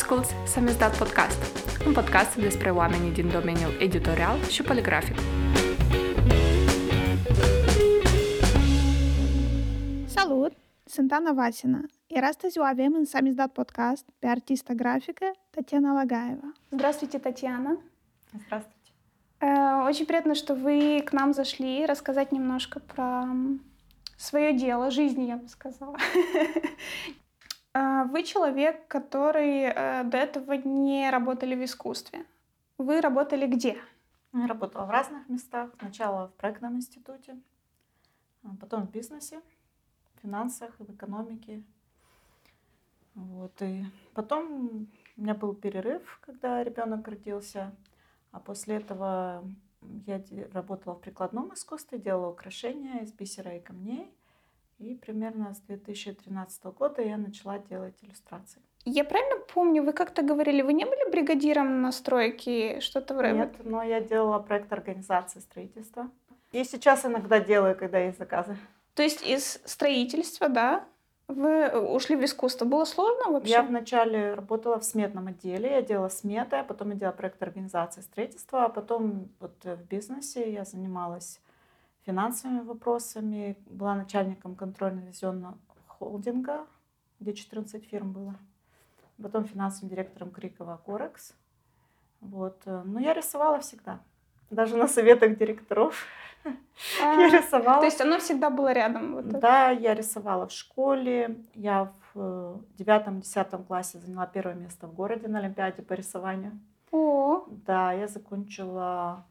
Asculți Samizdat Podcast, un podcast despre oamenii din domeniul editorial și poligrafic. Salut! Sunt Ana Vasina, iar astăzi o avem în Samizdat Podcast pe artista grafică Tatiana Лагаева. Здравствуйте, Татьяна. Здравствуйте. Э, Очень приятно, что вы к нам зашли рассказать немножко про свое дело, жизнь, я бы сказала. Э, Вы человек, который э, до этого не работали в искусстве. Вы работали где? Я работала в разных местах. Сначала в проектном институте, а потом в бизнесе, в финансах, в экономике. Вот. И потом у меня был перерыв, когда ребенок родился. А после этого я работала в прикладном искусстве, делала украшения из бисера и камней. И примерно с 2013 года я начала делать иллюстрации. Я правильно помню, вы как-то говорили, вы не были бригадиром на стройке, что-то в Нет, но я делала проект организации строительства. И сейчас иногда делаю, когда есть заказы. То есть из строительства, да, вы ушли в искусство. Было сложно вообще? Я вначале работала в сметном отделе, я делала сметы, а потом я делала проект организации строительства, а потом вот э, в бизнесе я занималась финансовыми вопросами, была начальником контрольно-ревизионного холдинга, где 14 фирм было. Потом финансовым директором Крикова Корекс. Вот. э, Но я рисовала всегда. Даже на советах директоров А, я рисовала. То есть оно всегда было рядом. вот. Да, я рисовала в школе. Я в э, девятом-десятом классе заняла первое место в городе на Олимпиаде по рисованию. О, Да, я закончила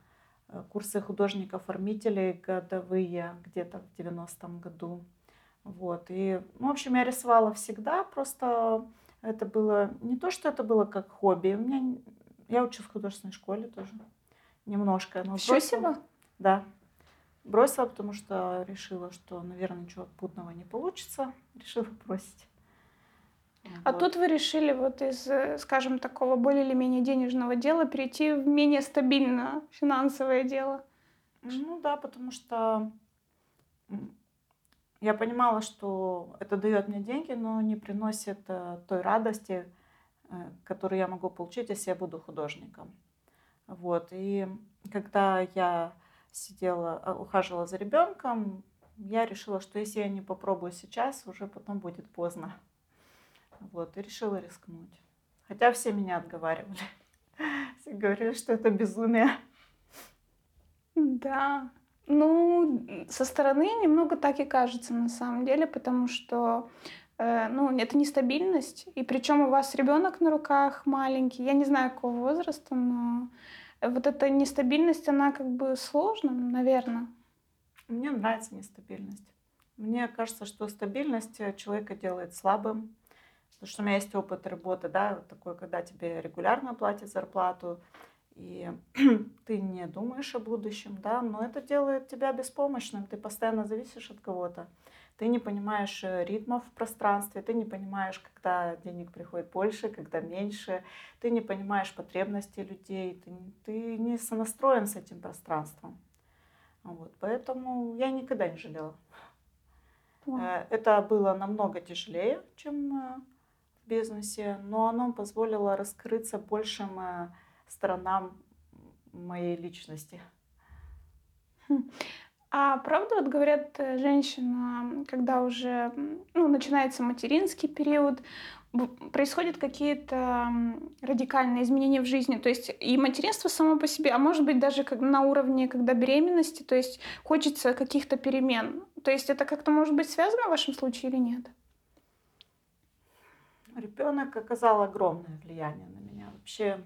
курсы художников-оформителей годовые где-то в 90-м году. Вот. И, ну, в общем, я рисовала всегда, просто это было не то, что это было как хобби. У меня я учусь в художественной школе тоже немножко. Но все бросила. Да. Бросила, потому что решила, что, наверное, ничего путного не получится. Решила бросить. А Вот. тут вы решили вот из, э, скажем, такого более или менее денежного дела перейти в менее стабильное финансовое дело. Ну да, потому что я понимала, что это дает мне деньги, но не приносит э, той радости, э, которую я могу получить, если я буду художником. Вот. И когда я сидела, ухаживала за ребенком, я решила, что если я не попробую сейчас, уже потом будет поздно. Вот. И решила рискнуть. Хотя все меня отговаривали. Все говорили, что это безумие. Да. Ну, со стороны немного так и кажется на самом деле, потому что э, ну, это нестабильность. И причем у вас ребенок на руках маленький. Я не знаю, какого возраста, но вот эта нестабильность, она как бы сложна, наверное. Мне нравится нестабильность. Мне кажется, что стабильность человека делает слабым. Потому что у меня есть опыт работы, да, такой, когда тебе регулярно платят зарплату, и ты не думаешь о будущем, да, но это делает тебя беспомощным, ты постоянно зависишь от кого-то. Ты не понимаешь э, ритмов в пространстве, ты не понимаешь, когда денег приходит больше, когда меньше, ты не понимаешь потребностей людей, ты, не- ты не сонастроен с этим пространством. Вот, поэтому я никогда не жалела. Э, Это было намного тяжелее, чем э, бизнесе, но оно позволило раскрыться большим э, сторонам моей личности. А правда, вот говорят, э, женщина, когда уже ну, начинается материнский период, происходят какие-то радикальные изменения в жизни. То есть и материнство само по себе, а может быть даже как на уровне, когда беременности, то есть хочется каких-то перемен. То есть это как-то может быть связано в вашем случае или нет? Ребенок оказал огромное влияние на меня. Вообще,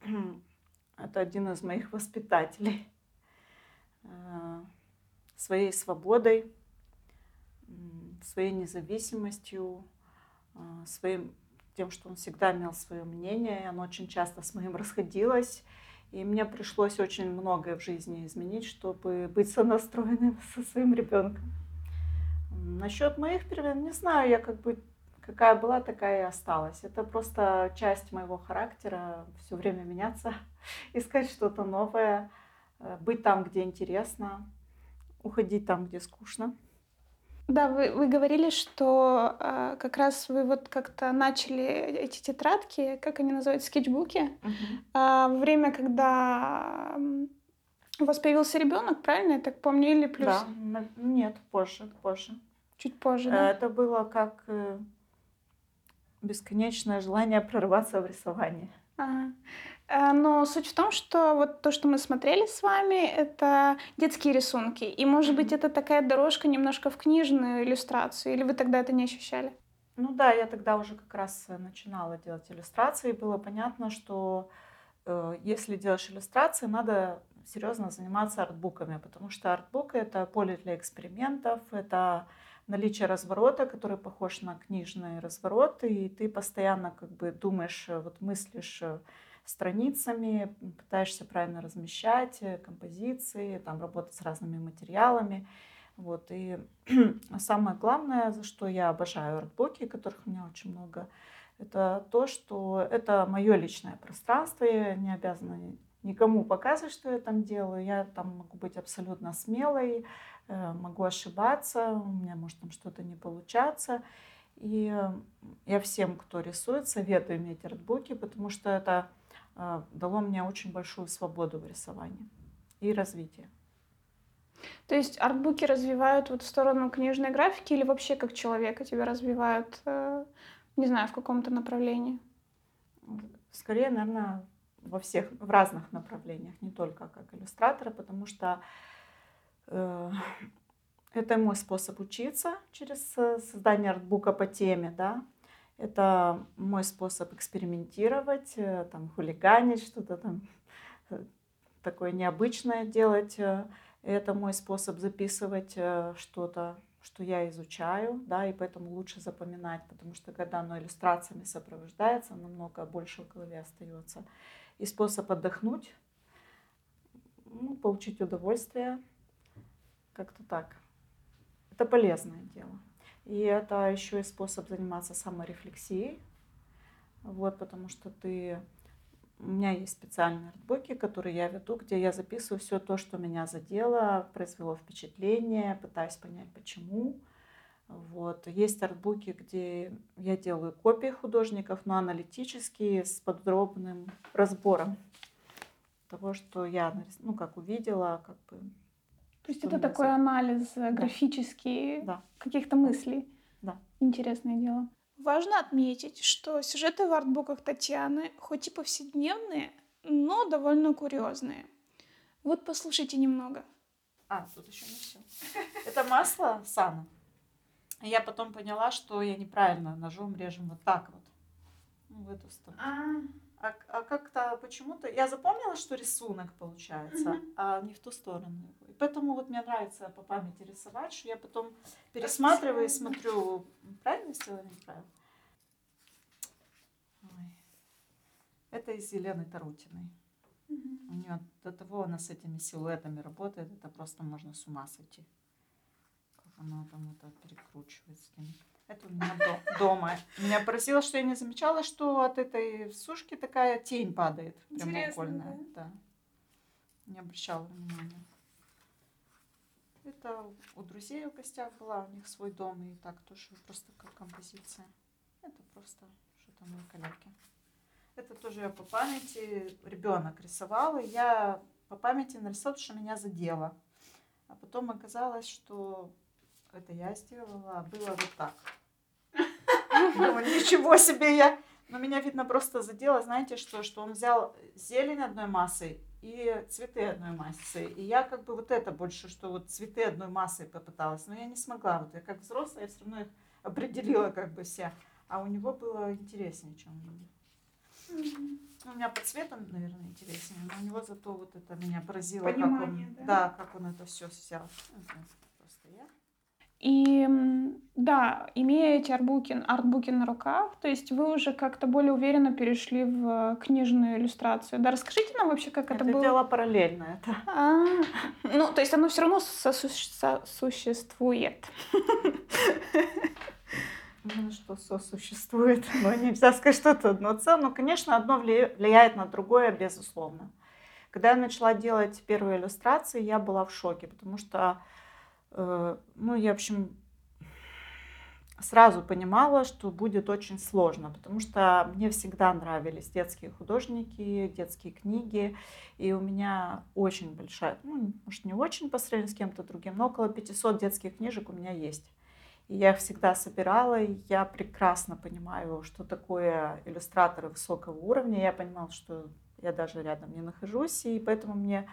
это один из моих воспитателей. Э, Своей свободой, своей независимостью, э, своим тем, что он всегда имел свое мнение, и оно очень часто с моим расходилось. И мне пришлось очень многое в жизни изменить, чтобы быть сонастроенным со своим ребенком. Насчет моих перемен, не знаю, я как бы какая была, такая и осталась. Это просто часть моего характера, все время меняться, искать что-то новое, э, быть там, где интересно, уходить там, где скучно. Да, вы, вы говорили, что э, как раз вы вот как-то начали эти тетрадки, как они называются, скетчбуки, а, во время, когда у вас появился ребенок, правильно я так помню, или плюс Да, нет, позже, позже. чуть позже, Э, да? Это было как э, бесконечное желание прорваться в рисование. Ага. Э, Но суть в том, что вот то, что мы смотрели с вами, это детские рисунки. И, может быть, это такая дорожка немножко в книжную иллюстрацию, или вы тогда это не ощущали? Ну да, я тогда уже как раз э, начинала делать иллюстрации. и Было понятно, что э, если делаешь иллюстрации, надо серьезно заниматься артбуками, потому что артбук это поле для экспериментов, это наличие разворота, который похож на книжный разворот, и ты постоянно как бы думаешь, э, вот мыслишь э, страницами, пытаешься правильно размещать э, композиции, там работать с разными материалами. Вот, и самое главное, за что я обожаю артбуки, которых у меня очень много, это то, что это мое личное пространство, я не обязана никому показывать, что я там делаю. Я там могу быть абсолютно смелой, э, могу ошибаться, у меня может там что-то не получаться. И э, я всем, кто рисует, советую иметь артбуки, потому что это э, дало мне очень большую свободу в рисовании и развитии. То есть артбуки развивают вот в сторону книжной графики или вообще как человека тебя развивают, не знаю, в каком-то направлении? Скорее, наверное, во всех, в разных направлениях, не только как иллюстратора, потому что э, это мой способ учиться через э, создание артбука по теме, да. Это мой способ экспериментировать, э, там, хулиганить, что-то там э, такое необычное делать. Это мой способ записывать что-то, что я изучаю, да, и поэтому лучше запоминать, потому что когда оно иллюстрациями сопровождается, намного больше в голове остается. И способ отдохнуть, ну, получить удовольствие, как-то так. Это полезное дело. И это еще и способ заниматься саморефлексией, вот, потому что ты у меня есть специальные артбуки, которые я веду, где я записываю все то, что меня задело, произвело впечатление, пытаюсь понять, почему. Вот. Есть артбуки, где я делаю копии художников, но аналитические, с подробным разбором того, что я ну, как увидела, как бы. То есть это такой за- анализ э, графический Да. каких-то мыслей. Да. Интересное дело. Важно отметить, что сюжеты в артбуках Татьяны хоть и повседневные, но довольно курьезные. Вот послушайте немного. А, тут еще не все. Это масло сана. Я потом поняла, что я неправильно ножом режем вот так вот. Ну, в эту сторону. А, а как-то почему-то я запомнила, что рисунок получается, а не в ту сторону. И поэтому вот мне нравится по памяти рисовать, что я потом пересматриваю и смотрю, правильно сделала или неправильно. Ой. Это из Елены Тарутиной. У нее до того она с этими силуэтами работает, это просто можно с ума сойти. Она там это перекручивает с ними. Это у меня до- дома. Меня поразило, что я не замечала, что от этой сушки такая тень падает прямоугольная. Да. Не обращала внимания. Это у друзей в гостях была, у них свой дом, и так тоже просто как композиция. Это просто что-то мои коллеги. Это тоже я по памяти ребенок рисовал, и я по памяти нарисовала, что меня задело. А потом оказалось, что это я сделала, а было вот так. Думаю, ничего себе я. Но меня, видно, просто задело, знаете, что, что он взял зелень одной массой и цветы одной массой. И я как бы вот это больше, что вот цветы одной массой попыталась. Но я не смогла. Вот я как взрослая, я все равно их определила как бы все. А у него было интереснее, чем у меня. Ну, у меня по цветам, наверное, интереснее, но у него зато вот это меня поразило, Понимание, как он, да? как он это все взял. И да, имея эти артбуки, артбуки на руках, то есть вы уже как-то более уверенно перешли в книжную иллюстрацию. Да, расскажите нам вообще, как это, это было. дело параллельно. Это. А, ну, то есть оно все равно сосу- сосуществует. Ну, что сосуществует, но нельзя сказать, что это одно целое. Но, конечно, одно влия- влияет на другое, безусловно. Когда я начала делать первые иллюстрации, я была в шоке, потому что, ну, я, в общем, сразу понимала, что будет очень сложно, потому что мне всегда нравились детские художники, детские книги, и у меня очень большая, ну, может, не очень по сравнению с кем-то другим, но около 500 детских книжек у меня есть. И я их всегда собирала, и я прекрасно понимаю, что такое иллюстраторы высокого уровня. Я понимала, что я даже рядом не нахожусь, и поэтому мне э,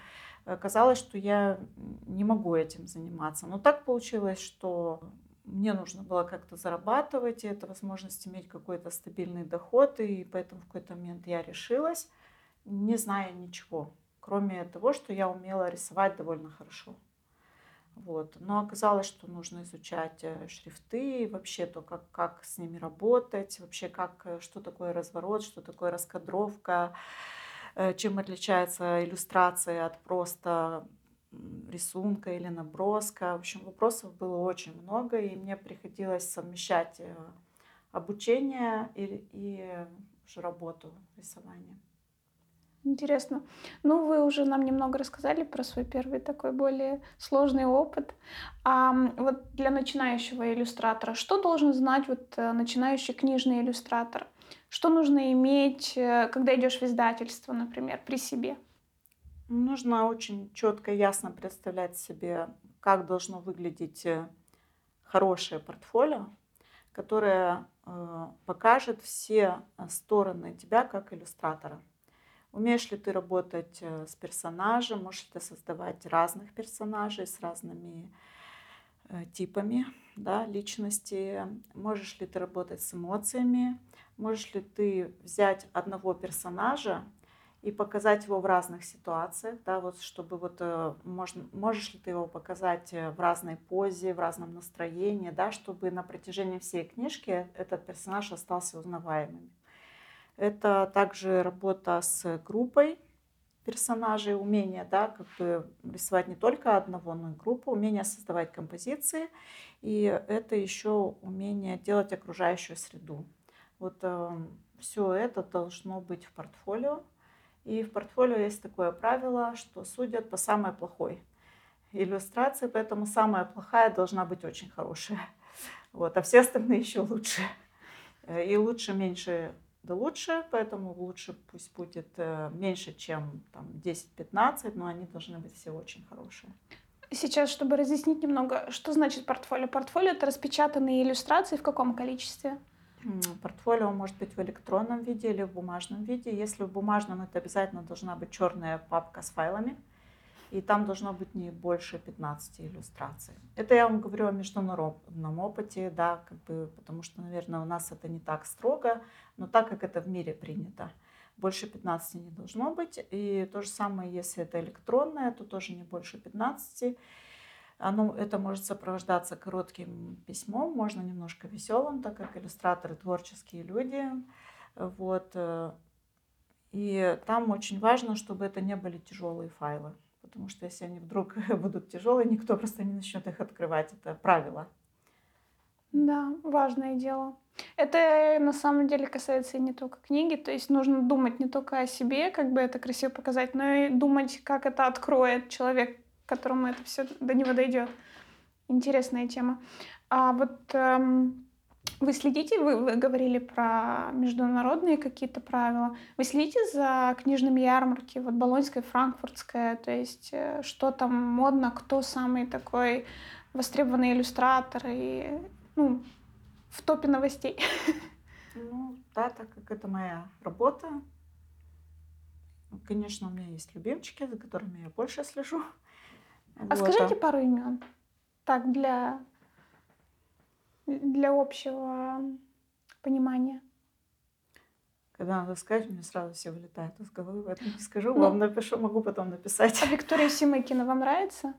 казалось, что я не могу этим заниматься. Но так получилось, что мне нужно было как-то зарабатывать, и это возможность иметь какой-то стабильный доход, и поэтому в какой-то момент я решилась, не зная ничего, кроме того, что я умела рисовать довольно хорошо. Вот. Но оказалось, что нужно изучать э, шрифты, вообще то, как, как с ними работать, вообще как, э, что такое разворот, что такое раскадровка, э, чем отличается иллюстрация от просто рисунка или наброска. В общем, вопросов было очень много, и мне приходилось совмещать обучение и, и уже работу рисования. Интересно. Ну, вы уже нам немного рассказали про свой первый такой более сложный опыт. А вот для начинающего иллюстратора, что должен знать вот э, начинающий книжный иллюстратор? Что нужно иметь, э, когда идешь в издательство, например, при себе? Нужно очень четко ясно представлять себе, как должно выглядеть э, хорошее портфолио, которое покажет все стороны тебя как иллюстратора. Умеешь ли ты работать э, с персонажем, можешь ли ты создавать разных персонажей с разными э, типами да, личности, можешь ли ты работать с эмоциями, можешь ли ты взять одного персонажа и показать его в разных ситуациях, да, вот чтобы вот э, можно, можешь ли ты его показать в разной позе, в разном настроении, да, чтобы на протяжении всей книжки этот персонаж остался узнаваемым. Это также работа с группой персонажей, умение, да, как бы рисовать не только одного, но и группу, умение создавать композиции, и это еще умение делать окружающую среду. Вот э, все это должно быть в портфолио. И в портфолио есть такое правило, что судят по самой плохой иллюстрации, поэтому самая плохая должна быть очень хорошая. Вот, а все остальные еще лучше. Э, и лучше меньше лучше, поэтому лучше пусть будет э, меньше, чем там, 10-15, но они должны быть все очень хорошие. Сейчас, чтобы разъяснить немного, что значит портфолио? Портфолио — это распечатанные иллюстрации в каком количестве? Портфолио может быть в электронном виде или в бумажном виде. Если в бумажном, это обязательно должна быть черная папка с файлами и там должно быть не больше 15 иллюстраций. Это я вам говорю о международном опыте, да, как бы, потому что, наверное, у нас это не так строго, но так как это в мире принято. Больше 15 не должно быть. И то же самое, если это электронное, то тоже не больше 15. Оно, это может сопровождаться коротким письмом, можно немножко веселым, так как иллюстраторы творческие люди. Вот. Э, и там очень важно, чтобы это не были тяжелые файлы потому что если они вдруг будут тяжелые, никто просто не начнет их открывать. Это правило. Да, важное дело. Это на самом деле касается и не только книги, то есть нужно думать не только о себе, как бы это красиво показать, но и думать, как это откроет человек, которому это все до него дойдет. Интересная тема. А вот эм, вы следите, вы, вы говорили про международные какие-то правила. Вы следите за книжными ярмарки, вот Болонская, Франкфуртская, то есть э, что там модно, кто самый такой востребованный иллюстратор и ну, в топе новостей? Ну, да, так как это моя работа, конечно, у меня есть любимчики, за которыми я больше слежу. А вот. скажите пару имен. Так, для для общего понимания. Когда надо сказать, мне сразу все вылетает из головы, поэтому не скажу, ну, вам напишу, могу потом написать. А Виктория Симыкина вам нравится?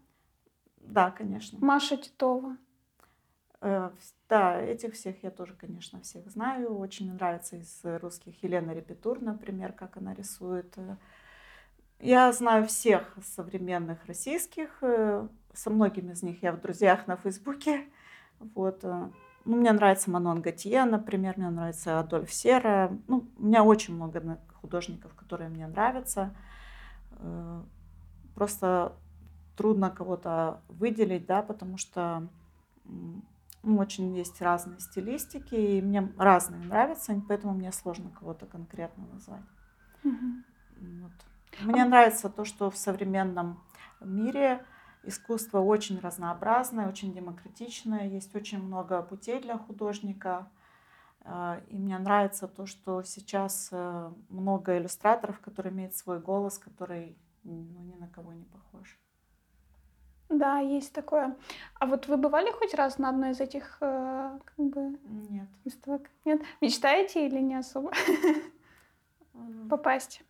Да, конечно. Маша Титова? Э, да, этих всех я тоже, конечно, всех знаю. Очень нравится из русских Елена Репетур, например, как она рисует. Я знаю всех современных российских. Э, со многими из них я в друзьях на Фейсбуке. Вот. Э, ну, мне нравится Манон Готье, например, мне нравится Адольф Сера. Ну, у меня очень много художников, которые мне нравятся. Э, просто трудно кого-то выделить, да, потому что ну, очень есть разные стилистики, и мне разные нравятся, поэтому мне сложно кого-то конкретно назвать. Мгм. Вот. Мне нравится то, что в современном мире искусство очень разнообразное, очень демократичное, есть очень много путей для художника. А, И мне нравится то, что сейчас э, много иллюстраторов, которые имеют свой голос, который ну, ни на кого не похож. Да, есть такое. А вот вы бывали хоть раз на одной из этих э, как бы Нет. выставок? Нет? Мечтаете или не особо попасть?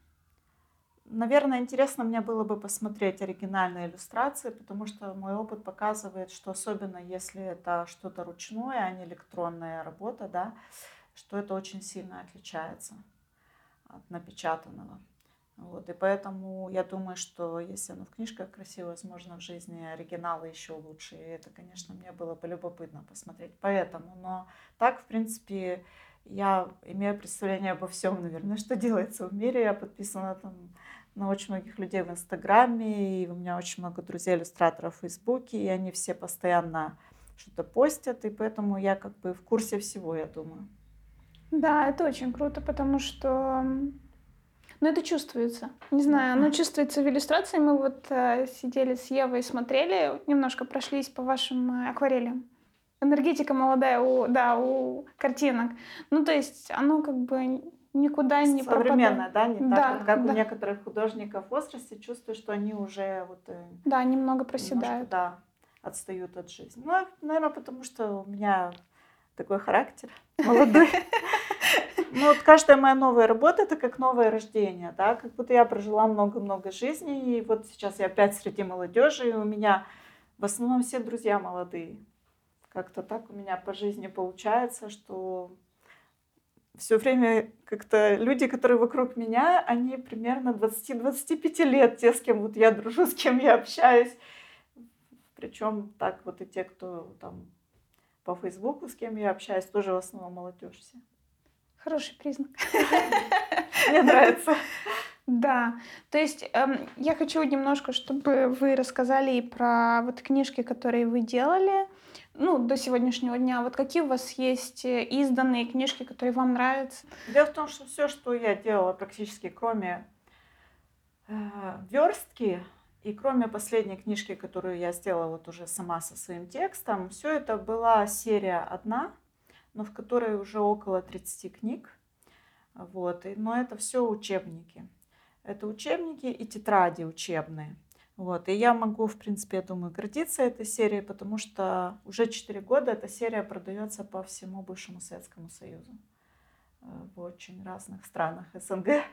Наверное, интересно мне было бы посмотреть оригинальные иллюстрации, потому что мой опыт показывает, что особенно если это что-то ручное, а не электронная работа, да, что это очень сильно отличается от напечатанного. Вот, и поэтому я думаю, что если оно в книжках красиво, возможно, в жизни оригиналы еще лучше. И это, конечно, мне было бы любопытно посмотреть. Поэтому, но так, в принципе, я имею представление обо всем, наверное, что делается в мире. Я подписана там на очень многих людей в Инстаграме, и у меня очень много друзей-иллюстраторов в Фейсбуке, и они все постоянно что-то постят, и поэтому я как бы в курсе всего, я думаю. Да, это очень круто, потому что ну, это чувствуется. Не знаю, оно чувствуется в иллюстрации. Мы вот э, сидели с Евой, смотрели, немножко прошлись по вашим э, акварелям. Энергетика молодая, у, да, у картинок. Ну, то есть оно как бы никуда не Современная, пропадает. да, не так, Да, вот как да. у некоторых художников в возрасте, чувствую, что они уже вот э, Да, немного немножко, проседают. да, отстают от жизни. Ну, наверное, потому что у меня такой характер молодой. Ну, вот каждая моя новая работа это как новое рождение, да, как будто я прожила много-много жизней, и вот сейчас я опять среди молодежи, и у меня в основном все друзья молодые. Как-то так у меня по жизни получается, что все время как-то люди, которые вокруг меня, они примерно 20-25 лет, те, с кем вот я дружу, с кем я общаюсь. Причем так вот и те, кто там по Фейсбуку, с кем я общаюсь, тоже в основном молодежь все. Хороший признак. Мне нравится. Да, то есть эм, я хочу немножко, чтобы вы рассказали про вот книжки, которые вы делали, ну, до сегодняшнего дня. Вот какие у вас есть э, изданные книжки, которые вам нравятся? Дело в том, что все, что я делала практически, кроме э, верстки и кроме последней книжки, которую я сделала вот уже сама со своим текстом, все это была серия одна, но в которой уже около 30 книг. Вот. И, но это все учебники. Это учебники и тетради учебные. Вот. И я могу, в принципе, я думаю, гордиться этой серией, потому что уже 4 года эта серия продается по всему бывшему Советскому Союзу э, в очень разных странах СНГ.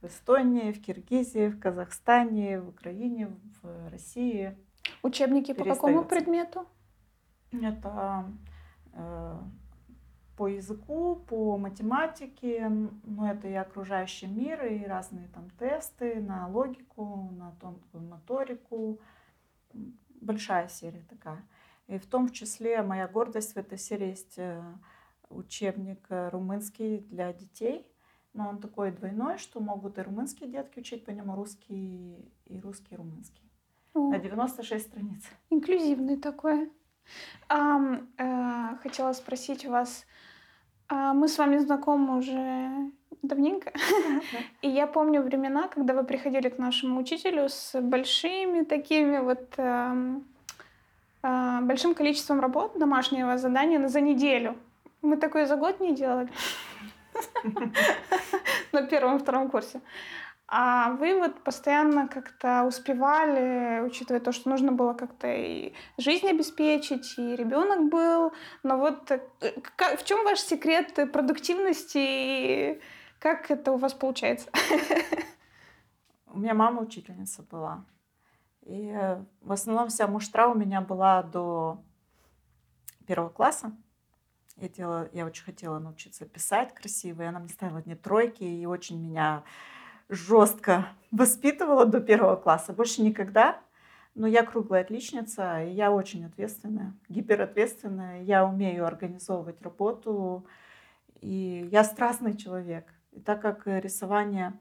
В Эстонии, в Киргизии, в Казахстане, в Украине, в России. Учебники по какому предмету? Это э, по языку, по математике, но это и окружающий мир, и разные там тесты на логику, на тонкую моторику. Большая серия такая. И в том числе моя гордость в этой серии есть э, учебник э, румынский для детей. Но он такой двойной, что могут и румынские детки учить по нему русский и русский и румынский. О, На 96 страниц. инклюзивный такой. Ам, э, хотела спросить у вас, а, мы с вами знакомы уже давненько, и я помню времена, когда вы приходили к нашему учителю с большими такими вот эм, а, большим количеством работ, домашнего задания на за неделю. Мы такое за год не делали на первом втором курсе. А вы вот постоянно как-то успевали, учитывая то, что нужно было как-то и жизнь обеспечить, и ребенок был. Но вот э, ка- в чем ваш секрет продуктивности и как это у вас получается? У меня мама учительница была. И э, в основном вся муштра у меня была до первого класса. Я, делала, я очень хотела научиться писать красиво, и она мне ставила одни тройки и очень меня жестко воспитывала до первого класса. Больше никогда. Но я круглая отличница, и я очень ответственная, гиперответственная. Я умею организовывать работу, и я страстный человек. И так как рисование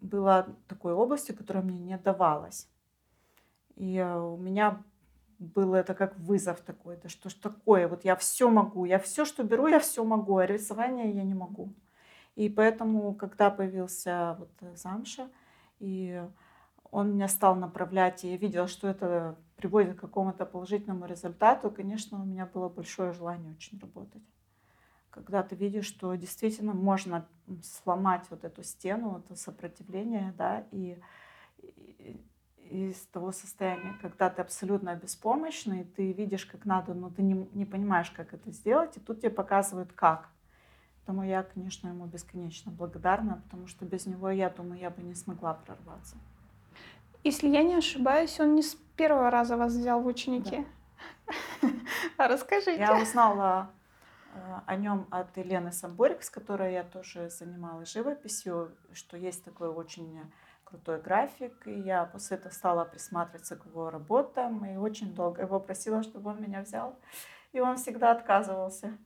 было такой областью, которая мне не давалась, и э, у меня было это как вызов такой, да что ж такое, вот я все могу, я все, что беру, я все могу, а рисование я не могу. И поэтому, когда появился вот замша, и он меня стал направлять, и я видела, что это приводит к какому-то положительному результату, конечно, у меня было большое желание очень работать. Когда ты видишь, что действительно можно сломать вот эту стену, это сопротивление, да, и, и из того состояния, когда ты абсолютно беспомощный, ты видишь, как надо, но ты не, не понимаешь, как это сделать, и тут тебе показывают, как. Поэтому я, конечно, ему бесконечно благодарна, потому что без него, я думаю, я бы не смогла прорваться. Если я не ошибаюсь, он не с первого раза вас взял в ученики. Да. А расскажите. Я узнала э, о нем от Елены Самборик, с которой я тоже занималась живописью, что есть такой очень крутой график, и я после этого стала присматриваться к его работам, и очень долго его просила, чтобы он меня взял, и он всегда отказывался.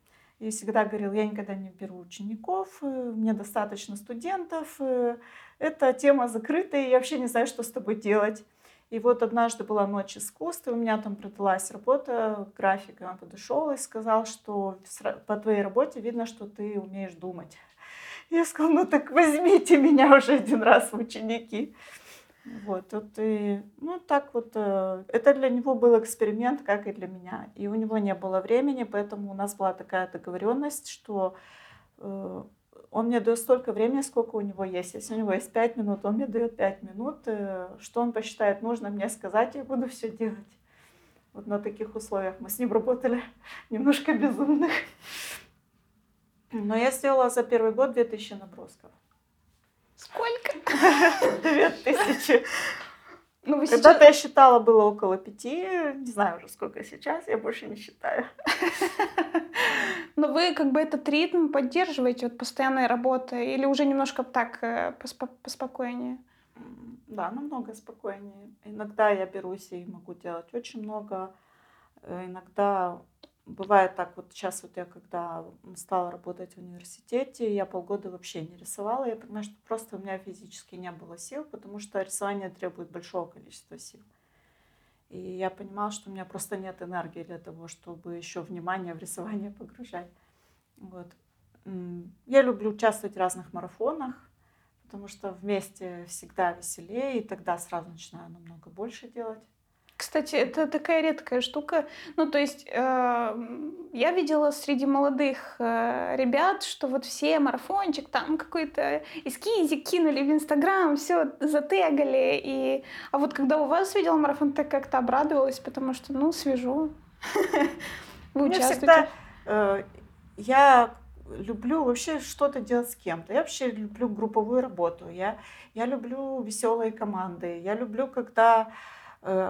И всегда говорил, я никогда не беру учеников, э, мне достаточно студентов, э, эта тема закрытая, я вообще не знаю, что с тобой делать. И вот однажды была ночь искусства, у меня там продалась работа, график, и он подошел и сказал, что по твоей работе видно, что ты умеешь думать. Я сказала, ну так возьмите меня уже один раз в ученики. Вот, вот и, ну так вот, э, это для него был эксперимент, как и для меня. И у него не было времени, поэтому у нас была такая договоренность, что э, он мне дает столько времени, сколько у него есть. Если у него есть пять минут, он мне дает пять минут. Э, что он посчитает нужно мне сказать, я буду все делать. Вот на таких условиях мы с ним работали немножко безумных. Но я сделала за первый год 2000 набросков. Сколько? Две тысячи. Ну, вы Когда-то сейчас... я считала, было около пяти, не знаю уже сколько сейчас, я больше не считаю. Но вы как бы этот ритм поддерживаете, вот постоянной работы, или уже немножко так э, поспо поспокойнее? Да, намного спокойнее. Иногда я берусь и могу делать очень много. Э, иногда Бывает так, вот сейчас вот я когда стала работать в университете, я полгода вообще не рисовала. Я понимаю, что просто у меня физически не было сил, потому что рисование требует большого количества сил. И я понимала, что у меня просто нет энергии для того, чтобы еще внимание в рисование погружать. Вот. Я люблю участвовать в разных марафонах, потому что вместе всегда веселее, и тогда сразу начинаю намного больше делать. Кстати, это такая редкая штука. Ну, то есть э, я видела среди молодых э, ребят, что вот все марафончик там какой-то эскизик кинули в Инстаграм, все затегали. И... А вот когда у вас видела марафон, так как-то обрадовалась, потому что, ну, свежо. Вы участвуете. Э, я люблю вообще что-то делать с кем-то. Я вообще люблю групповую работу. Я, я люблю веселые команды. Я люблю, когда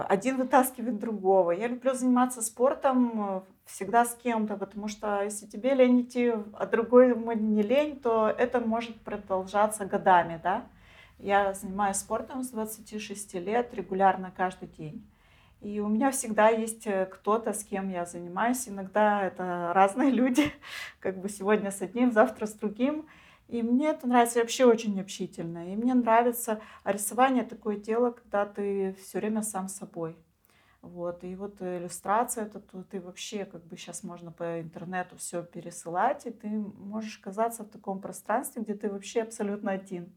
один вытаскивает другого. Я люблю заниматься спортом э, всегда с кем-то, потому что если тебе лень идти, а другой не лень, то это может продолжаться годами, да. Я занимаюсь спортом с 26 лет регулярно каждый день. И у меня всегда есть э, кто-то, с кем я занимаюсь. Иногда это разные люди, как бы сегодня с одним, завтра с другим. И мне это нравится, я вообще очень общительная. И мне нравится рисование такое дело, когда ты все время сам собой. Вот. И вот иллюстрация, это тут ты вообще как бы сейчас можно по интернету все пересылать, и ты можешь оказаться в таком пространстве, где ты вообще абсолютно один.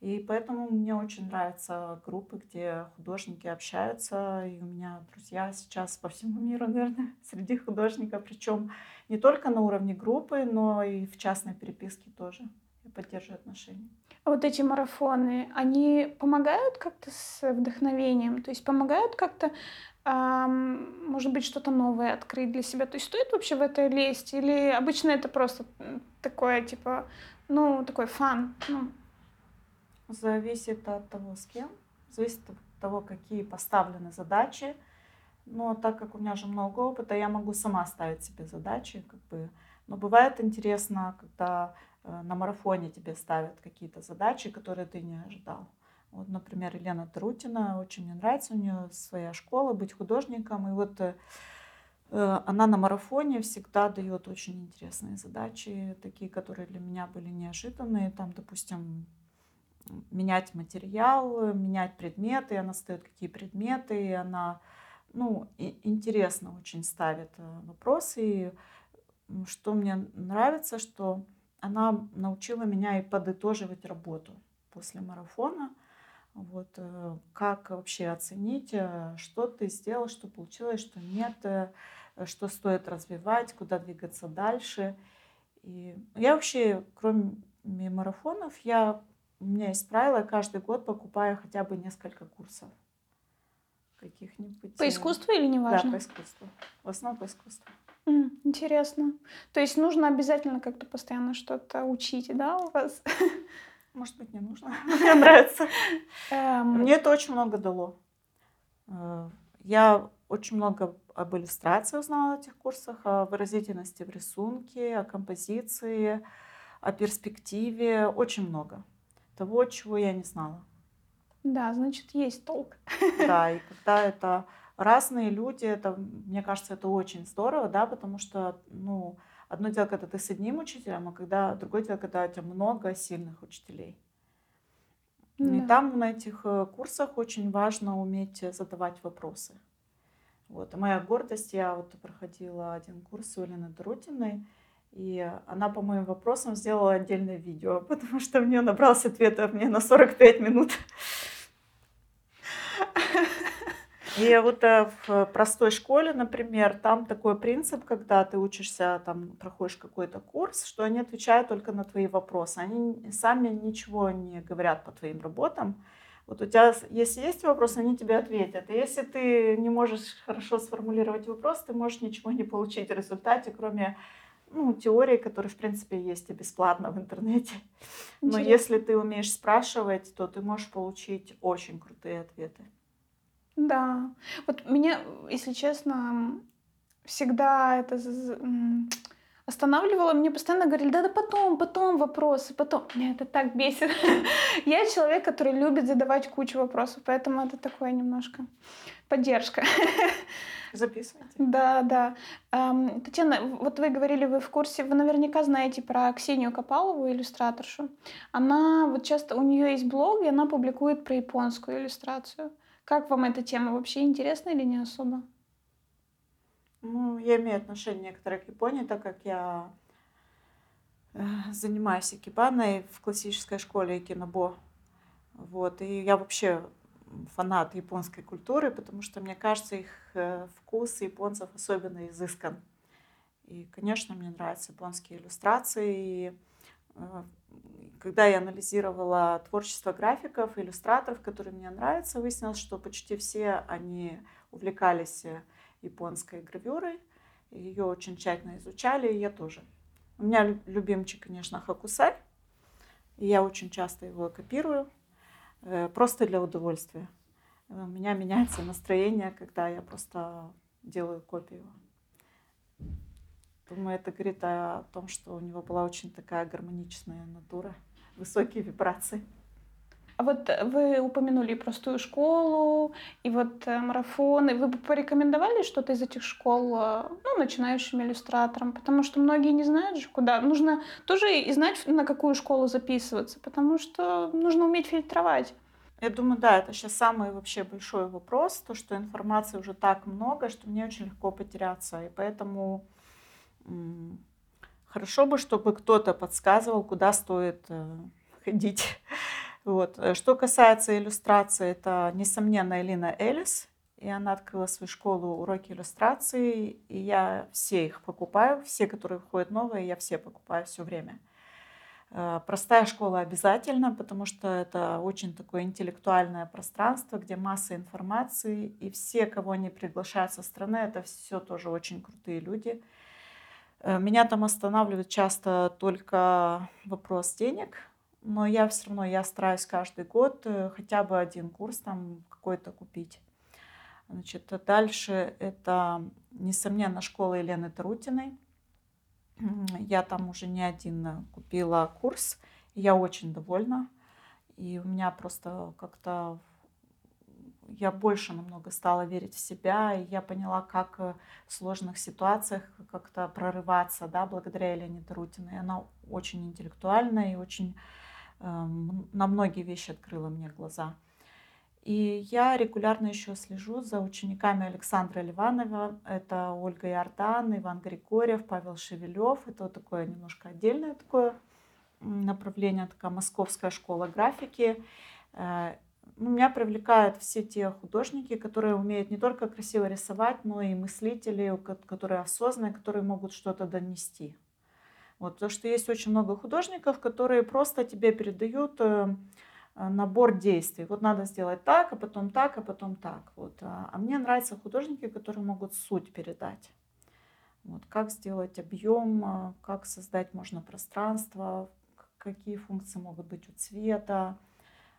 И поэтому мне очень нравятся группы, где художники общаются. И у меня друзья сейчас по всему миру, наверное, среди художников. Причем не только на уровне группы, но и в частной переписке тоже. Я поддерживаю отношения. А вот эти марафоны, они помогают как-то с вдохновением? То есть помогают как-то, эм, может быть, что-то новое открыть для себя? То есть стоит вообще в это лезть? Или обычно это просто такое, типа, ну, такой фан? Ну, Зависит от того, с кем, зависит от того, какие поставлены задачи. Но так как у меня уже много опыта, я могу сама ставить себе задачи. Как бы. Но бывает интересно, когда э, на марафоне тебе ставят какие-то задачи, которые ты не ожидал. Вот, например, Елена Трутина, очень мне нравится, у нее своя школа, быть художником. И вот э, она на марафоне всегда дает очень интересные задачи, такие, которые для меня были неожиданные. Там, допустим, менять материал, менять предметы, она ставит какие предметы, и она ну, интересно очень ставит э, вопросы. И что мне нравится, что она научила меня и подытоживать работу после марафона. Вот, э, как вообще оценить, э, что ты сделал, что получилось, что нет, что стоит развивать, куда двигаться дальше. И я вообще, кроме марафонов, я, у меня есть правило, я каждый год покупаю хотя бы несколько курсов каких-нибудь. По искусству или неважно? Да, по искусству. В основном по искусству. Mm, интересно. То есть нужно обязательно как-то постоянно что-то учить, да, у вас? Может быть, не нужно. Мне нравится. Эм. Мне это очень много дало. Э, я очень много об иллюстрации узнала на этих курсах, о выразительности в рисунке, о композиции, о перспективе. Очень много того, чего я не знала. Да, значит, есть толк. Да, и когда это разные люди, это, мне кажется, это очень здорово, да, потому что, ну, одно дело, когда ты с одним учителем, а когда другое дело, когда у тебя много сильных учителей. Да. И там на этих э, курсах очень важно уметь задавать вопросы. Вот. А моя гордость, я вот проходила один курс у Елены Дорутиной, и она по моим вопросам сделала отдельное видео, потому что у нее набрался ответов мне на 45 минут. И вот э, в простой школе, например, там такой принцип, когда ты учишься, там проходишь какой-то курс, что они отвечают только на твои вопросы. Они сами ничего не говорят по твоим работам. Вот у тебя, если есть вопрос, они тебе ответят. И если ты не можешь хорошо сформулировать вопрос, ты можешь ничего не получить в результате, кроме ну, теории, которые, в принципе, есть и бесплатно в интернете. Но Интересно. если ты умеешь спрашивать, то ты можешь получить очень крутые ответы. Да. Вот меня, если честно, всегда это останавливало. Мне постоянно говорили, да, да потом, потом вопросы, потом. Меня это так бесит. Я человек, который любит задавать кучу вопросов, поэтому это такое немножко поддержка. Записывайте. Да, да. Эм, Татьяна, вот вы говорили, вы в курсе, вы наверняка знаете про Ксению Копалову, иллюстраторшу. Она вот часто, у нее есть блог, и она публикует про японскую иллюстрацию. Как вам эта тема вообще интересна или не особо? Ну, я имею отношение некоторое к Японии, так как я э, занимаюсь экипаной в классической школе Кинобо. Вот. И я вообще фанат японской культуры, потому что, мне кажется, их э, вкус японцев особенно изыскан. И, конечно, мне нравятся японские иллюстрации. И э, когда я анализировала творчество графиков, иллюстраторов, которые мне нравятся, выяснилось, что почти все они увлекались э, японской гравюрой, ее очень тщательно изучали, и я тоже. У меня любимчик, конечно, Хакусай, я очень часто его копирую, просто для удовольствия. У меня меняется настроение, когда я просто делаю копию. Думаю, это говорит о том, что у него была очень такая гармоничная натура высокие вибрации. А вот вы упомянули простую школу, и вот э, марафоны. Вы бы порекомендовали что-то из этих школ э, ну, начинающим иллюстраторам? Потому что многие не знают же, куда. Нужно тоже и знать, на какую школу записываться, потому что нужно уметь фильтровать. Я думаю, да, это сейчас самый вообще большой вопрос, то, что информации уже так много, что мне очень легко потеряться. И поэтому Хорошо бы, чтобы кто-то подсказывал, куда стоит э, ходить. Вот. Э, что касается иллюстрации, это, несомненно, Элина Элис. И она открыла свою школу уроки иллюстрации. И я все их покупаю. Все, которые входят новые, я все покупаю все время. Э, простая школа обязательно, потому что это очень такое интеллектуальное пространство, где масса информации. И все, кого они приглашают со стороны, это все тоже очень крутые люди. Э, меня там останавливает часто только вопрос денег, но я все равно, я стараюсь каждый год э, хотя бы один курс там какой-то купить. Значит, дальше это, несомненно, школа Елены Тарутиной. Я там уже не один купила курс, я очень довольна. И у меня просто как-то я больше намного стала верить в себя, и я поняла, как э, в сложных ситуациях как-то прорываться, да, благодаря Елене Тарутиной. Она очень интеллектуальная и очень э, на многие вещи открыла мне глаза. И я регулярно еще слежу за учениками Александра Ливанова. Это Ольга Иордан, Иван Григорьев, Павел Шевелев. Это вот такое немножко отдельное такое направление, такая московская школа графики. Э, ну, меня привлекают все те художники, которые умеют не только красиво рисовать, но и мыслители, которые осознанные, которые могут что-то донести. Вот, потому что есть очень много художников, которые просто тебе передают э, э, набор действий. Вот надо сделать так, а потом так, а потом так. Вот. А, а мне нравятся художники, которые могут суть передать. Вот, как сделать объем, как создать можно пространство, какие функции могут быть у цвета,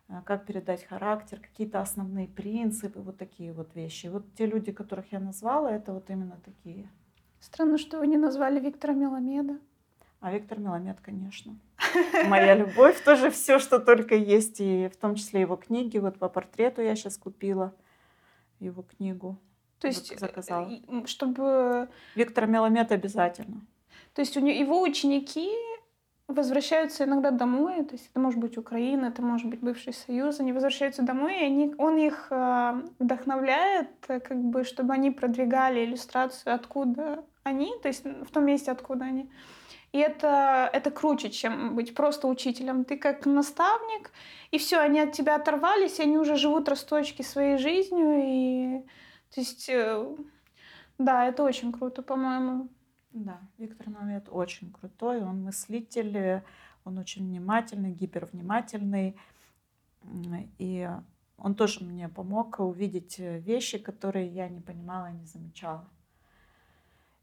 э, как передать характер, какие-то основные принципы, вот такие вот вещи. вот те люди, которых я назвала, это вот именно такие. Странно, что вы не назвали Виктора Меламеда. А Виктор Меламед, конечно. Моя любовь тоже все, что только есть, и в том числе его книги. Вот по портрету я сейчас купила его книгу. То есть, вот заказала. чтобы... Виктор Меламед обязательно. То есть у него, его ученики возвращаются иногда домой, то есть это может быть Украина, это может быть бывший Союз, они возвращаются домой, и они, он их э, вдохновляет, э, как бы, чтобы они продвигали иллюстрацию, откуда они, то есть в том месте, откуда они. И это, это круче, чем быть просто учителем. Ты как наставник, и все, они от тебя оторвались, и они уже живут росточки своей жизнью. И, то есть, э, да, это очень круто, по-моему. Да, Виктор Намет очень крутой, он мыслитель, он очень внимательный, гипервнимательный. И он тоже мне помог увидеть вещи, которые я не понимала и не замечала.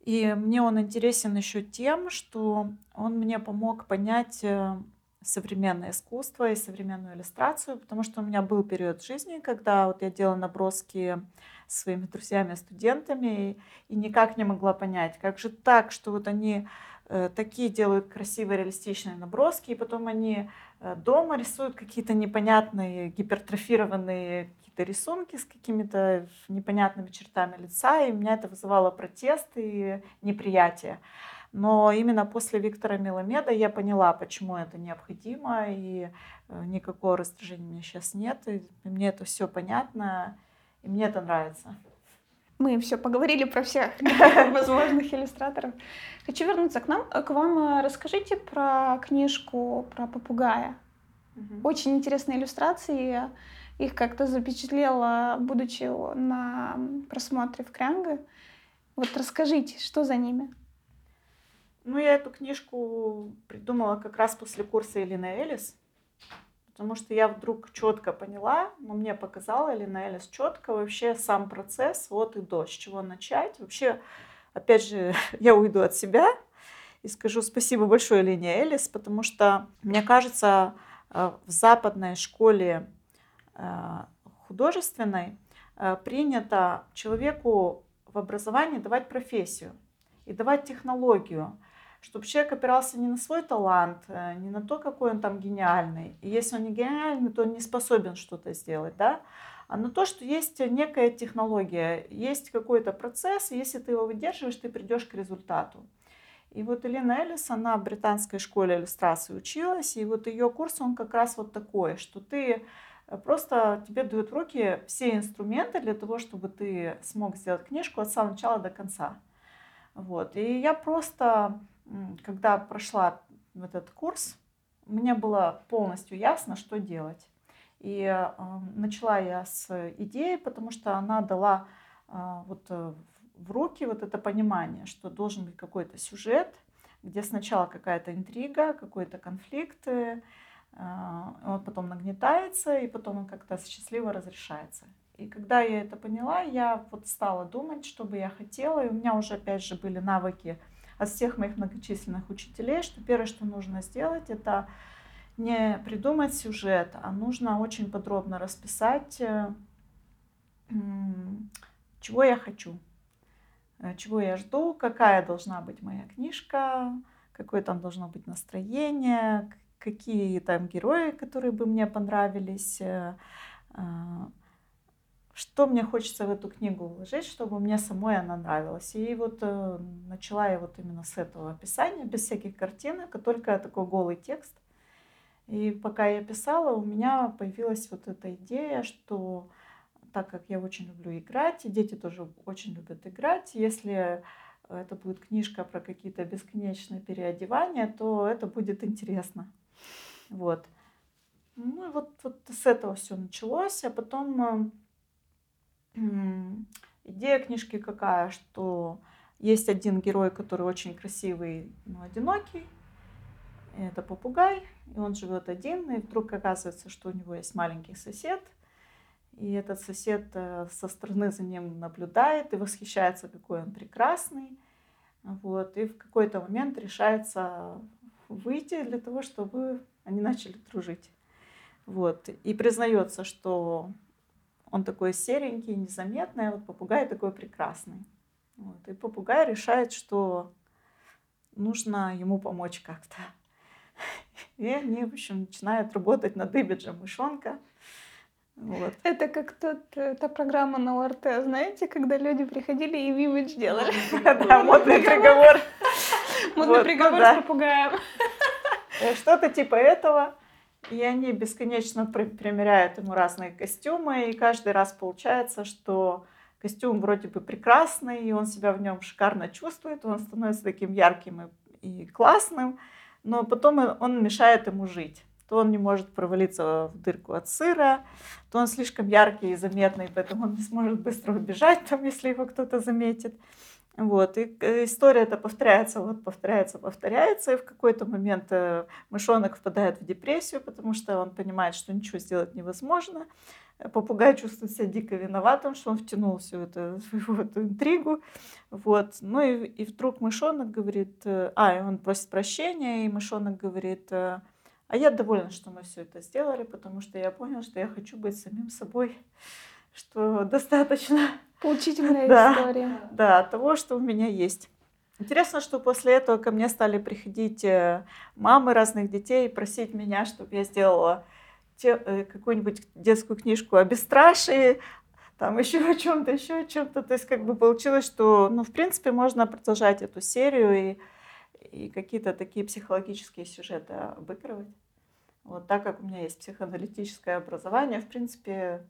И мне он интересен еще тем, что он мне помог понять э, современное искусство и современную иллюстрацию, потому что у меня был период жизни, когда вот я делала наброски своими друзьями, студентами, и, никак не могла понять, как же так, что вот они э, такие делают красивые реалистичные наброски, и потом они э, дома рисуют какие-то непонятные гипертрофированные какие-то рисунки с какими-то непонятными чертами лица, и меня это вызывало протест и неприятие. Но именно после Виктора Меломеда я поняла, почему это необходимо, и э, никакого раздражения у меня сейчас нет, и мне это все понятно. И мне это нравится. Мы все поговорили про всех возможных иллюстраторов. Хочу вернуться к нам, к вам. Расскажите про книжку про попугая. Очень интересные иллюстрации. Их как-то запечатлела, будучи на просмотре в Крянге. Вот расскажите, что за ними? Ну, я эту книжку придумала как раз после курса Элины Элис. Потому что я вдруг четко поняла, ну, мне показала Элина Элис четко вообще сам процесс вот и до, с чего начать. Вообще, опять же, я уйду от себя и скажу спасибо большое Элине Элис, потому что, мне кажется, э, в западной школе художественной э, принято человеку в образовании давать профессию и давать технологию чтобы человек опирался не на свой талант, э, не на то, какой он там гениальный. И если он не гениальный, то он не способен что-то сделать, да, а на то, что есть некая технология, есть какой-то процесс, и если ты его выдерживаешь, ты придешь к результату. И вот Элина Эллис, она в британской школе иллюстрации училась, и вот ее курс, он как раз вот такой, что ты э, просто тебе дают в руки все инструменты для того, чтобы ты смог сделать книжку от самого начала до конца. Вот. И я просто когда прошла этот курс, мне было полностью ясно, что делать. И э, начала я с идеи, потому что она дала э, вот э, в руки вот это понимание, что должен быть какой-то сюжет, где сначала какая-то интрига, какой-то конфликт, э, он потом нагнетается, и потом он как-то счастливо разрешается. И когда я это поняла, я вот стала думать, что бы я хотела, и у меня уже опять же были навыки от всех моих многочисленных учителей, что первое, что нужно сделать, это не придумать сюжет, а нужно очень подробно расписать, э, чего я хочу, э, чего я жду, какая должна быть моя книжка, какое там должно быть настроение, какие там герои, которые бы мне понравились, э, что мне хочется в эту книгу вложить, чтобы мне самой она нравилась. И вот э, начала я вот именно с этого описания, без всяких картинок, а только такой голый текст. И пока я писала, у меня появилась вот эта идея, что так как я очень люблю играть, и дети тоже очень любят играть, если это будет книжка про какие-то бесконечные переодевания, то это будет интересно. Вот. Ну и вот, вот с этого все началось, а потом э, идея книжки какая, что есть один герой, который очень красивый, но одинокий, это попугай, и он живет один, и вдруг оказывается, что у него есть маленький сосед, и этот сосед э, со стороны за ним наблюдает и восхищается, какой он прекрасный. Вот, и в какой-то момент решается выйти для того, чтобы они начали дружить. Вот, и признается, что он такой серенький, незаметный, а вот попугай такой прекрасный. Вот, и попугай решает, что нужно ему помочь как-то. И они, в общем, начинают работать над имиджем мышонка. Вот. Это как тот, э, та программа на ОРТ, знаете, когда люди приходили и имидж делали. Да, модный приговор. Модный ну приговор с попугаем. Э, что-то типа этого. И они бесконечно примеряют ему разные костюмы, и каждый раз получается, что костюм вроде бы прекрасный, и он себя в нем шикарно чувствует, он становится таким ярким и, и классным, но потом он мешает ему жить. То он не может провалиться в дырку от сыра, то он слишком яркий и заметный, поэтому он не сможет быстро убежать, там, если его кто-то заметит. Вот, и э, история это повторяется, вот повторяется, повторяется, и в какой-то момент э, мышонок впадает в депрессию, потому что он понимает, что ничего сделать невозможно. Попугай чувствует себя дико виноватым, что он втянул всю эту, свою эту интригу. Вот. Ну и, и вдруг мышонок говорит, э, а, и он просит прощения, и мышонок говорит, а я довольна, что мы все это сделали, потому что я понял, что я хочу быть самим собой, что достаточно Поучительная да, история. Да, того, что у меня есть. Интересно, что после этого ко мне стали приходить э, мамы разных детей и просить меня, чтобы я сделала э, какую-нибудь детскую книжку о бесстрашии, там еще о чем-то, еще о чем-то. То есть как бы получилось, что, ну, в принципе, можно продолжать эту серию и, и какие-то такие психологические сюжеты обыгрывать. Вот так как у меня есть психоаналитическое образование, в принципе,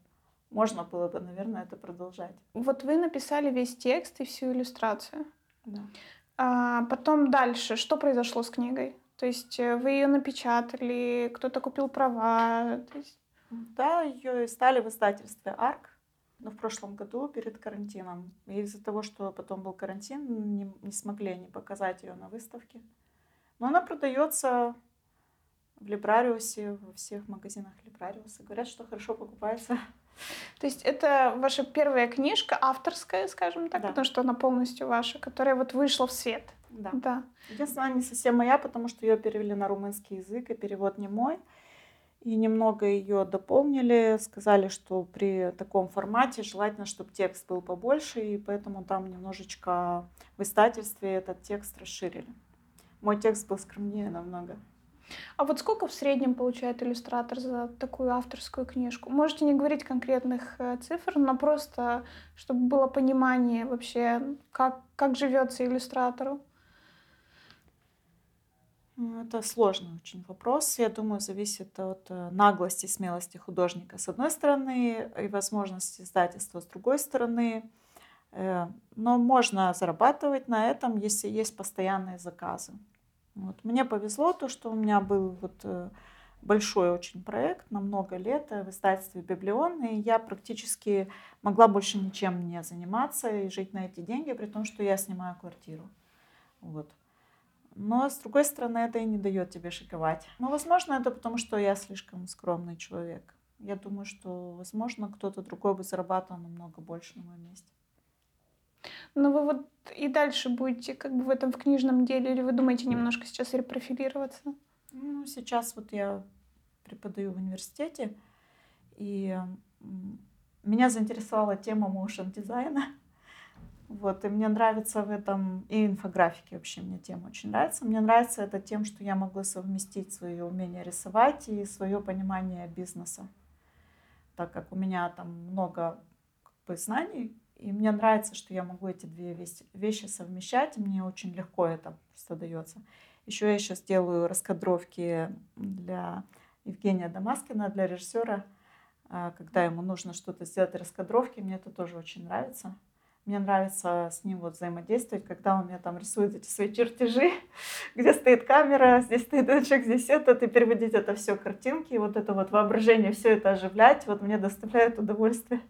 можно было бы, наверное, это продолжать. Вот вы написали весь текст и всю иллюстрацию. Да. А потом дальше, что произошло с книгой? То есть э, вы ее напечатали, кто-то купил права? То есть... Да, ее стали в издательстве «Арк», но в прошлом году перед карантином. И из-за того, что потом был карантин, не, не смогли они показать ее на выставке. Но она продается в Либрариусе, во всех магазинах Либрариуса. Говорят, что хорошо покупается. То есть это ваша первая книжка, авторская, скажем так, да. потому что она полностью ваша, которая вот вышла в свет. Да. да. Единственное, не совсем моя, потому что ее перевели на румынский язык, и перевод не мой. И немного ее дополнили, сказали, что при таком формате желательно, чтобы текст был побольше, и поэтому там немножечко в издательстве этот текст расширили. Мой текст был скромнее намного. А вот сколько в среднем получает иллюстратор за такую авторскую книжку? Можете не говорить конкретных э, цифр, но просто, чтобы было понимание вообще, как, как живется иллюстратору. Ну, это сложный очень вопрос. Я думаю, зависит от э, наглости смелости художника с одной стороны и возможности издательства с другой стороны. Э, но можно зарабатывать на этом, если есть постоянные заказы. Вот. Мне повезло то, что у меня был вот э, большой очень проект на много лет э, в издательстве «Библион», и я практически могла больше ничем не заниматься и жить на эти деньги, при том, что я снимаю квартиру. Вот. Но, с другой стороны, это и не дает тебе шиковать. Но, возможно, это потому, что я слишком скромный человек. Я думаю, что, возможно, кто-то другой бы зарабатывал намного больше на моем месте. Но вы вот и дальше будете как бы в этом в книжном деле, или вы думаете немножко сейчас репрофилироваться? Ну, сейчас вот я преподаю в университете, и меня заинтересовала тема моушен дизайна. Вот, и мне нравится в этом, и инфографики вообще мне тема очень нравится. Мне нравится это тем, что я могу совместить свое умение рисовать и свое понимание бизнеса. Так как у меня там много как бы, знаний и мне нравится, что я могу эти две вещи совмещать. Мне очень легко это просто дается. Еще я сейчас делаю раскадровки для Евгения Дамаскина для режиссера, а, когда ему нужно что-то сделать раскадровки, мне это тоже очень нравится. Мне нравится с ним вот взаимодействовать, когда он мне там рисует эти свои чертежи, где стоит камера, здесь стоит этот человек, здесь этот, и переводить это все картинки, и вот это вот воображение, все это оживлять, вот мне доставляет удовольствие.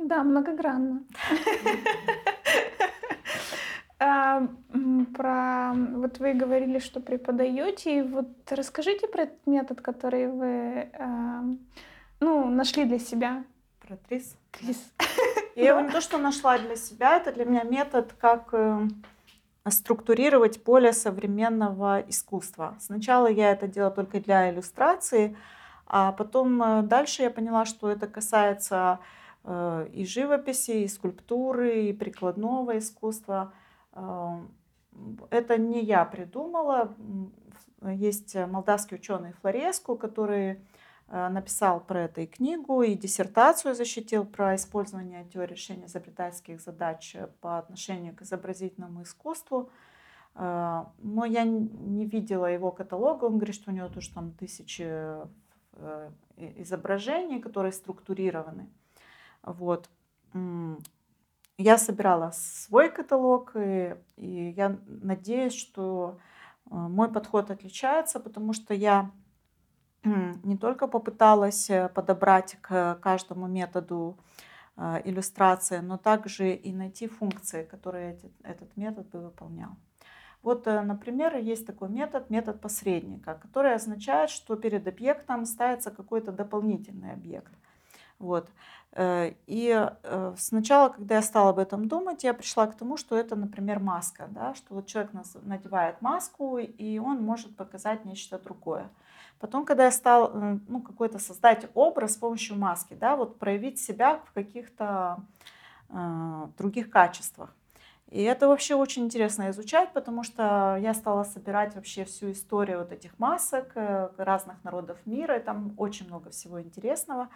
Да, многогранно. Про вот вы говорили, что преподаете. Вот расскажите про этот метод, который вы ну, нашли для себя. Про ТРИС? ТРИС. Я его не то, что нашла для себя, это для меня метод, как э, структурировать поле современного искусства. Сначала я это делала только для иллюстрации, а потом э, дальше я поняла, что это касается и живописи, и скульптуры, и прикладного искусства. Это не я придумала. Есть молдавский ученый Флореску, который Э, написал про это и книгу, и диссертацию защитил про использование теории решения изобретательских задач по отношению к изобразительному искусству. Э, но я не видела его каталога. Он говорит, что у него тоже там тысячи э, изображений, которые структурированы. Вот. Я собирала свой каталог, и, и я надеюсь, что мой подход отличается, потому что я не только попыталась э, подобрать к каждому методу а, иллюстрации, но также и найти функции, которые этот метод бы выполнял. Вот, э, например, есть такой метод, метод посредника, который означает, что перед объектом ставится какой-то дополнительный объект. Вот. Э, и сначала, когда я стала об этом думать, я пришла к тому, что это, например, маска, да, что вот человек надевает маску, и он может показать нечто другое. Потом, когда я стал ну, какой-то создать образ с помощью маски, да, вот проявить себя в каких-то э, других качествах. И это вообще очень интересно изучать, потому что я стала собирать вообще всю историю вот этих масок э, разных народов мира, и там очень много всего интересного.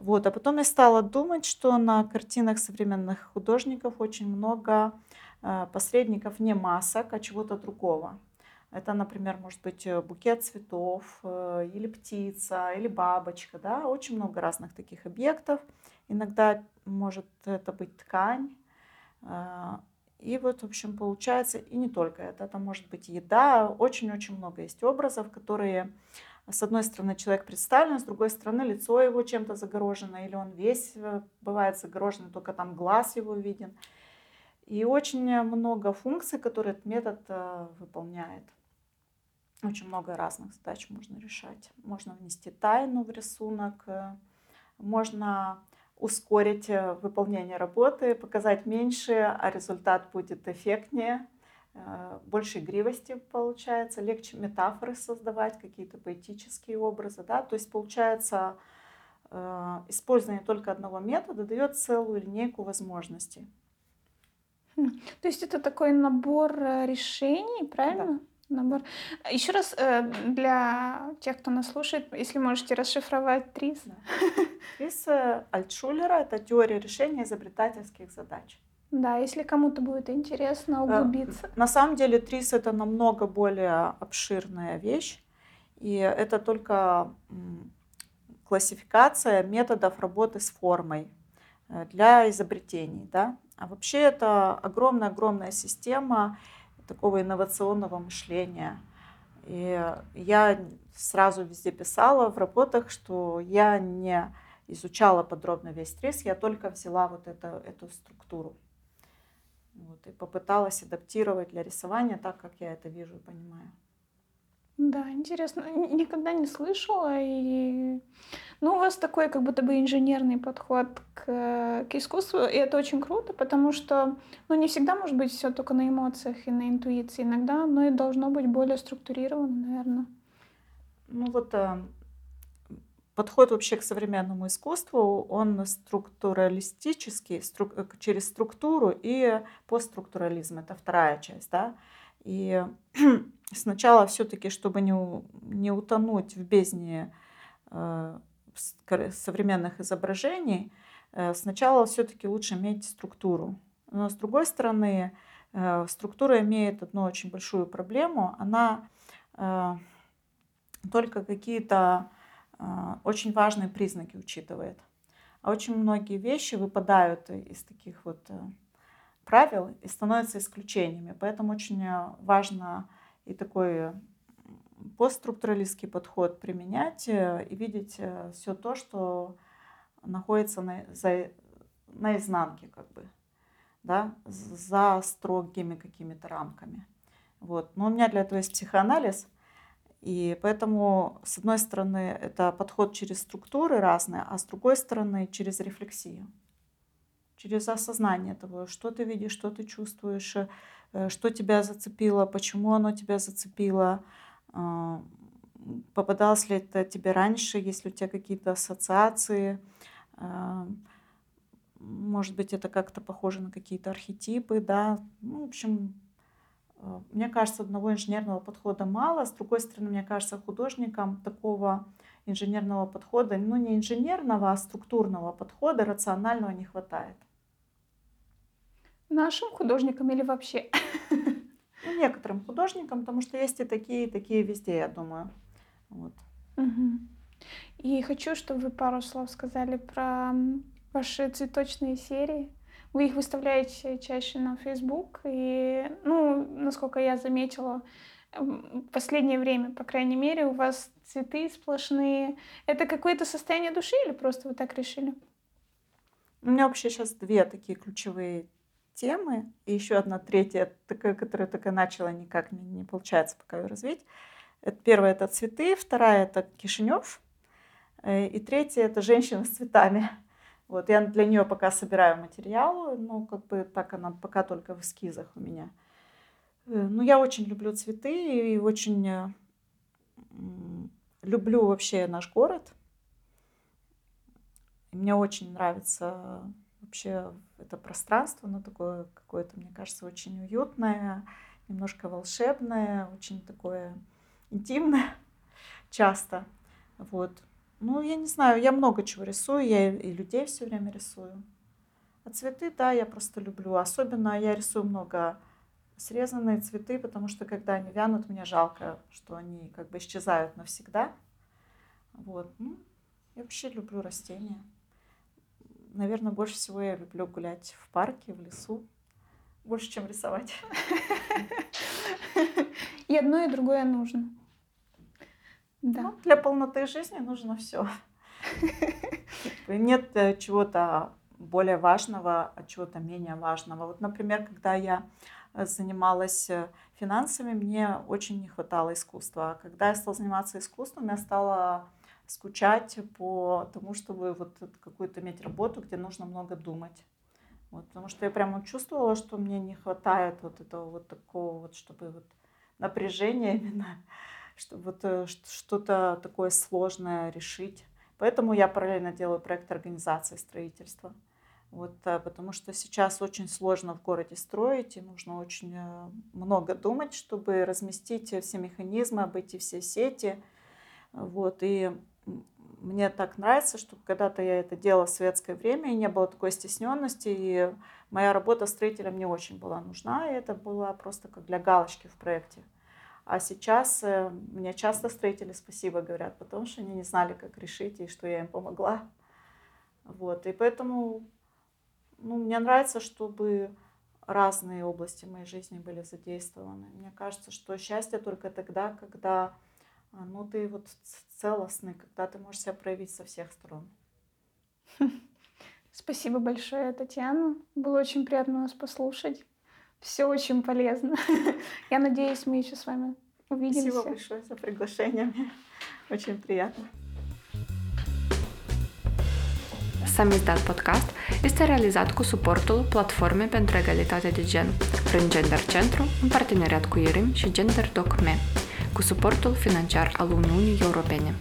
Вот. А потом я стала думать, что на картинах современных художников очень много э, посредников не масок, а чего-то другого. Это, например, может быть э, букет цветов, э, или птица, или бабочка, да, очень много разных таких объектов. Иногда может это быть ткань. И вот, в общем, получается, и не только это, это может быть еда, очень-очень много есть образов, которые, с одной стороны, человек представлен, с другой стороны, лицо его чем-то загорожено, или он весь э, бывает загорожен, только там глаз его виден. И очень много функций, которые этот метод выполняет. Очень много разных задач можно решать. Можно внести тайну в рисунок, э, можно ускорить э, выполнение работы, показать меньше, а результат будет эффектнее, э, больше игривости получается, легче метафоры создавать, какие-то поэтические образы. Да? То есть получается использование только одного метода дает целую линейку возможностей. Хм. То есть это такой набор решений, правильно? Да набор. Еще раз э, для тех, кто нас слушает, если можете расшифровать ТРИС. Да. ТРИС э, Альтшулера — это теория решения изобретательских задач. Да, если кому-то будет интересно э, углубиться. На самом деле ТРИС — это намного более обширная вещь, и это только классификация методов работы с формой для изобретений. Да? А вообще это огромная-огромная система, такого инновационного мышления. И я сразу везде писала в работах, что я не изучала подробно весь стресс, я только взяла вот это, эту структуру. Вот, и попыталась адаптировать для рисования так, как я это вижу и понимаю. Да, интересно. Никогда не слышала. И... Ну, у вас такой как будто бы инженерный подход к, к искусству, и это очень круто, потому что ну, не всегда может быть все только на эмоциях и на интуиции. Иногда оно и должно быть более структурировано, наверное. Ну вот э, подход вообще к современному искусству, он структуралистический, стру, э, через структуру и постструктурализм. Это вторая часть, да. И сначала все-таки, чтобы не, не утонуть в бездне э, современных изображений, э, сначала все-таки лучше иметь структуру. Но с другой стороны, э, структура имеет одну очень большую проблему. Она только какие-то э, очень важные признаки учитывает. А очень многие вещи выпадают из таких вот э, правил и становятся исключениями. Поэтому очень важно и такой постструктуралистский подход применять и видеть все то, что находится на, за, на изнанке, как бы, да, за строгими какими-то рамками. Вот. Но у меня для этого есть психоанализ, и поэтому, с одной стороны, это подход через структуры разные, а с другой стороны, через рефлексию, через осознание того, что ты видишь, что ты чувствуешь, э, что тебя зацепило, почему оно тебя зацепило, а, попадалось ли это тебе раньше, есть ли у тебя какие-то ассоциации, а, может быть, это как-то похоже на какие-то архетипы, да. Ну, в общем, мне кажется, одного инженерного подхода мало. С другой стороны, мне кажется, художникам такого инженерного подхода, ну не инженерного, а структурного подхода, рационального не хватает. Нашим художникам или вообще? Ну, некоторым художникам, потому что есть и такие, и такие везде, я думаю. Вот. Угу. И хочу, чтобы вы пару слов сказали про ваши цветочные серии. Вы их выставляете чаще на Facebook, и, ну, насколько я заметила, в последнее время, по крайней мере, у вас цветы сплошные. Это какое-то состояние души или просто вы так решили? У меня вообще сейчас две такие ключевые темы, и еще одна третья, такая, которая только начала, никак не, не получается пока ее развить. Это, первая это цветы, вторая это Кишинев, э, и третья это женщина с цветами. Вот, я для нее пока собираю материал, ну, как бы так она пока только в эскизах у меня. Э, ну, я очень люблю цветы и очень э, люблю вообще наш город. мне очень нравится вообще это пространство, оно такое какое-то, мне кажется, очень уютное, немножко волшебное, очень такое интимное часто. Вот. Ну, я не знаю, я много чего рисую, я и людей все время рисую. А цветы, да, я просто люблю. Особенно я рисую много срезанные цветы, потому что когда они вянут, мне жалко, что они как бы исчезают навсегда. Вот. Ну, я вообще люблю растения. Наверное, больше всего я люблю гулять в парке, в лесу. Больше, чем рисовать. И одно, и другое нужно. Да. Ну, для полноты жизни нужно все. Нет э, чего-то более важного, а чего-то менее важного. Вот, например, когда я э, занималась э, финансами, мне очень не хватало искусства. А когда я стала заниматься искусством, я стала скучать по тому, чтобы вот какую-то иметь работу, где нужно много думать. Вот, потому что я прямо чувствовала, что мне не хватает вот этого вот такого вот, чтобы вот напряжения именно вот э, что-то такое сложное решить. Поэтому я параллельно делаю проект организации строительства. Вот, э, потому что сейчас очень сложно в городе строить, и нужно очень э, много думать, чтобы разместить все механизмы, обойти все сети. Вот, и мне так нравится, что когда-то я это делала в светское время, и не было такой стесненности, и моя работа строителем не очень была нужна, и это было просто как для галочки в проекте. А сейчас э, мне часто строители спасибо говорят, потому что они не знали, как решить, и что я им помогла. Вот. И поэтому ну, мне нравится, чтобы разные области моей жизни были задействованы. Мне кажется, что счастье только тогда, когда а, ну, ты вот целостный, когда ты можешь себя проявить со всех сторон. Спасибо большое, Татьяна. Было очень приятно вас послушать. Все очень полезно. Я надеюсь, мы еще с вами увидимся. Спасибо большое за приглашение. Мне очень приятно. Samizdat Podcast este realizat cu suportul Platformei pentru Egalitate de Gen prin Gender Centru în parteneriat cu IRIM și Gender Doc Me, cu suportul financiar al Uniunii Europene.